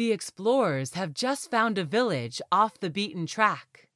The explorers have just found a village off the beaten track.